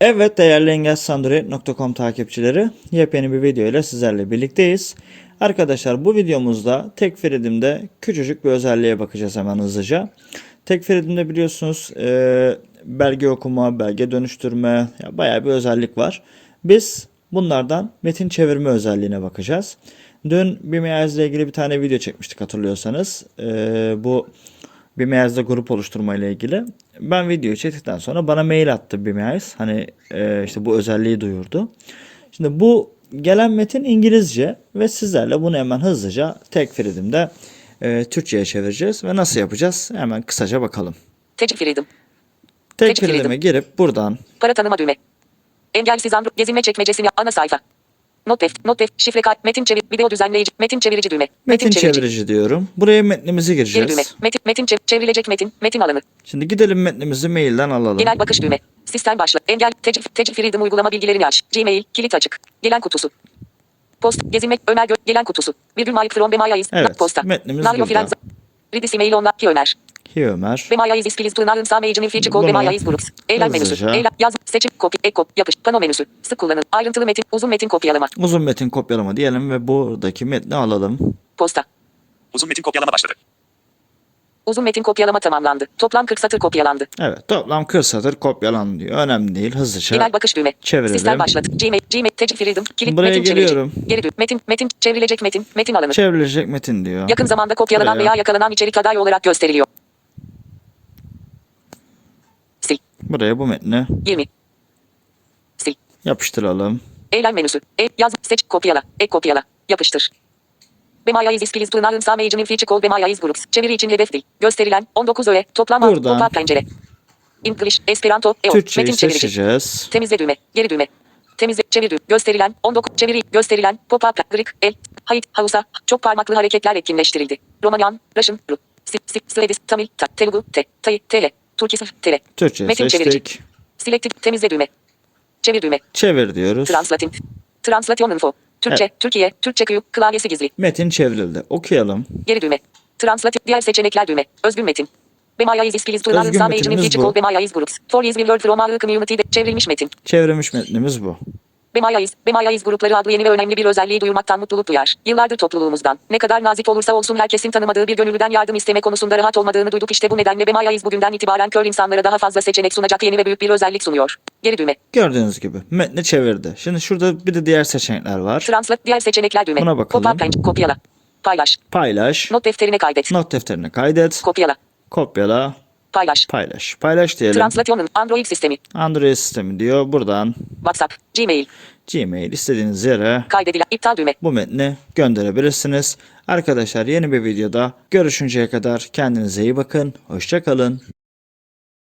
Evet değerli engelsandroid.com takipçileri yepyeni bir video ile sizlerle birlikteyiz. Arkadaşlar bu videomuzda tek küçücük bir özelliğe bakacağız hemen hızlıca. Tek biliyorsunuz e, belge okuma, belge dönüştürme ya bayağı bir özellik var. Biz bunlardan metin çevirme özelliğine bakacağız. Dün BMIAS ile ilgili bir tane video çekmiştik hatırlıyorsanız. E, bu BMIAS'da grup oluşturma ile ilgili. Ben videoyu çektikten sonra bana mail attı BMIAS. Hani e, işte bu özelliği duyurdu. Şimdi bu gelen metin İngilizce ve sizlerle bunu hemen hızlıca tek Freedom'de e, Türkçe'ye çevireceğiz. Ve nasıl yapacağız? Hemen kısaca bakalım. Tecik Freedom. Tek Tek Freedom. Freedom'e girip buradan Para tanıma düğme. Engelsiz Android gezinme çekmecesini ana sayfa. Not def, not def, şifre kayıt, metin çevir, video düzenleyici, metin çevirici düğme. metin, çevirici. çevirici diyorum. Buraya metnimizi Geri düğme. gireceğiz. Metin, metin çev- çevrilecek metin, metin alanı. Şimdi gidelim metnimizi mailden alalım. Genel bakış düğme. Sistem başla. Engel, tecik, tecik Freedom uygulama bilgilerini aç. Gmail, kilit açık. Gelen kutusu. Post, gezinmek, Ömer Gö, gelen kutusu. Virgül Mike from Bemayaiz, Evet, posta. metnimiz Nario burada. Firenze. Ridis email onla, ki Ömer. Hi Ömer. Bemayaiz iskiliz pınarın sağ feature call Bunu Bemayaiz groups. Eylem menüsü. Eylem, yaz, seçim, kopya, ek, kop, yapış, pano menüsü. Sık kullanın. Ayrıntılı metin, uzun metin kopyalama. Uzun metin kopyalama diyelim ve buradaki metni alalım. Posta. Uzun metin kopyalama başladı. Uzun metin kopyalama tamamlandı. Toplam 40 satır kopyalandı. Evet toplam 40 satır kopyalan diyor. Önemli değil hızlıca. Genel bakış düğme. Çevirelim. Sistem başlat. Gmail, Gmail, Tecik Freedom, kilit Buraya metin geliyorum. çevirici. Geri düğüm. Metin, metin, çevrilecek metin, metin alanı. Çevrilecek metin diyor. Yakın zamanda kopyalanan Buraya. veya yakalanan içerik aday olarak gösteriliyor. Sil. Buraya bu metni 20. Sil. yapıştıralım. Eylem menüsü. E, yaz, seç, kopyala. Ek kopyala. Yapıştır. Bemayaiz iskiliz pınarın sağ meyicinin feature call Bemayaiz groups. Çeviri için hedef dil. Gösterilen 19 öğe. Toplam alt, Buradan. toplam pencere. English, Esperanto, EO. Türkçeyi Metin çevirici. seçeceğiz. Temizle düğme. Geri düğme. Temizle. Çevir düğme. Gösterilen. 19. Çeviri. Gösterilen. Pop-up. Grik. El. Hayit. Hausa. Çok parmaklı hareketler etkinleştirildi. Romanyan. Russian. Ru. Sip. Sip. Slavis. Tamil. Ta. Telugu. Te. Tay. Tele. Turkis. Tele. Türkçeyi Metin çevirici. seçtik. Selective. Temizle düğme. Çevir düğme. Çevir diyoruz. Translating. Translation info. Türkçe. Evet. Türkiye. Türkçe Q. Klavyesi gizli. Metin çevrildi. Okuyalım. Geri düğme. Translate. Diğer seçenekler düğme. Özgün metin. Bemayaiz iskiliz pınarın Özgün sağ meyicinin metinimiz feature bu. call Bemayaiz groups. For is word from our community'de çevrilmiş metin. Çevrilmiş metnimiz bu. Bemayaiz, Bemayaiz grupları adlı yeni ve önemli bir özelliği duyurmaktan mutluluk duyar. Yıllardır topluluğumuzdan, ne kadar nazik olursa olsun herkesin tanımadığı bir gönüllüden yardım isteme konusunda rahat olmadığını duyduk. İşte bu nedenle Bemayaiz bugünden itibaren kör insanlara daha fazla seçenek sunacak yeni ve büyük bir özellik sunuyor. Geri düğme. Gördüğünüz gibi metni çevirdi. Şimdi şurada bir de diğer seçenekler var. Translate, diğer seçenekler düğme. Buna bakalım. Pop-up kopyala. Paylaş. Paylaş. Not defterine kaydet. Not defterine kaydet. Kopyala. Kopyala. Paylaş. Paylaş. Paylaş diyelim. Translation'un Android sistemi. Android sistemi diyor. Buradan WhatsApp, Gmail, Gmail istediğiniz yere kaydedilen iptal düğme. bu metni gönderebilirsiniz. Arkadaşlar yeni bir videoda görüşünceye kadar kendinize iyi bakın. Hoşçakalın.